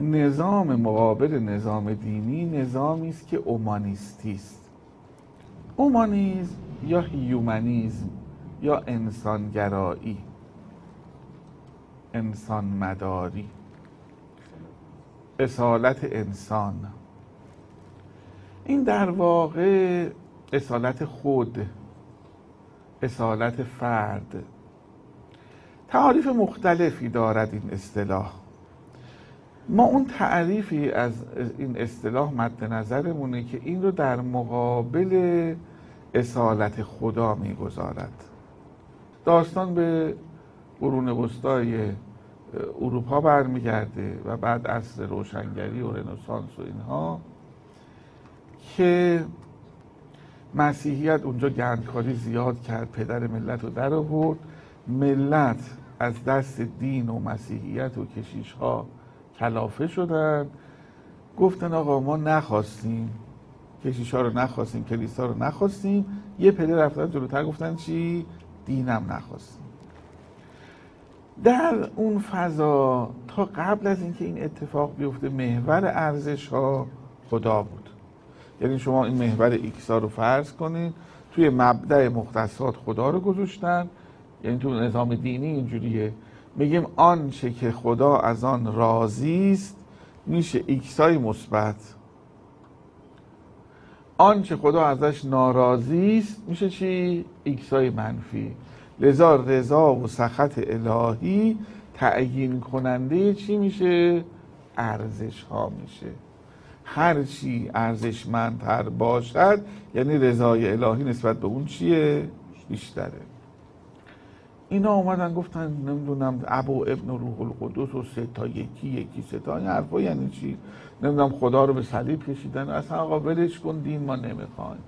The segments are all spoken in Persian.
نظام مقابل نظام دینی نظامی است که اومانیستی است. اومانیزم یا هیومنیزم یا انسانگرایی. انسان مداری اصالت انسان. این در واقع اصالت خود اصالت فرد. تعاریف مختلفی دارد این اصطلاح. ما اون تعریفی از این اصطلاح مد نظرمونه که این رو در مقابل اصالت خدا می‌گذارد. داستان به قرون وسطای اروپا برمیگرده و بعد عصر روشنگری و رنسانس و اینها که مسیحیت اونجا گندکاری زیاد کرد پدر ملت رو در آورد. ملت از دست دین و مسیحیت و کشیش ها کلافه شدن. گفتن آقا ما نخواستیم کشیش ها رو نخواستیم کلیسا رو نخواستیم. یه پدر رفتن جلوتر گفتن چی؟ دینم نخواستیم. در اون فضا تا قبل از اینکه این اتفاق بیفته محور ارزش ها خدا بود. یعنی شما این محور ایکسا رو فرض کنید توی مبدع مختصات خدا رو گذاشتن. یعنی تو نظام دینی اینجوریه. میگیم آنچه که خدا از آن راضی است میشه ایکسای مثبت. آنچه خدا ازش ناراضی است میشه چی؟ ایکسای منفی. لذا رضا و سخط الهی تعیین کننده چی میشه؟ ارزش ها میشه. هر چی ارزشمندتر باشد یعنی رضای الهی نسبت به اون چیه؟ بیشتره. اینا اومدن گفتن نمی‌دونم ابو ابن روح القدس و سه تا یکی یکی سه تا این حرفا یعنی چی؟ نمی‌دونم خدا رو به صلیب کشیدن اصلا آقا ولش کن دین ما نمی‌خوایم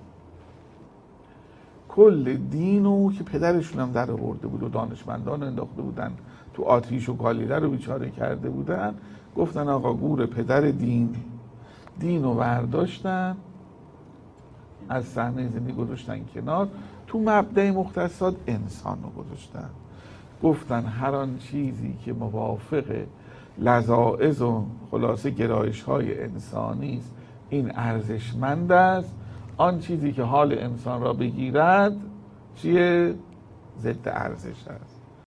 کل دین رو که پدرشون هم در آورده بود و دانشمندان انداخته بودن تو آتیش و گالیله رو بیچاره کرده بودن گفتن آقا گور پدر دین. دین رو برداشتن از صحنه زندگی گذاشتن کنار تو مبدع مختصات انسان رو گذاشتن. گفتن هر آن چیزی که موافق لذاعز و خلاصه گرایش های انسانی است این ارزشمند است. آن چیزی که حال انسان را بگیرد چیه؟ ضد ارزش است.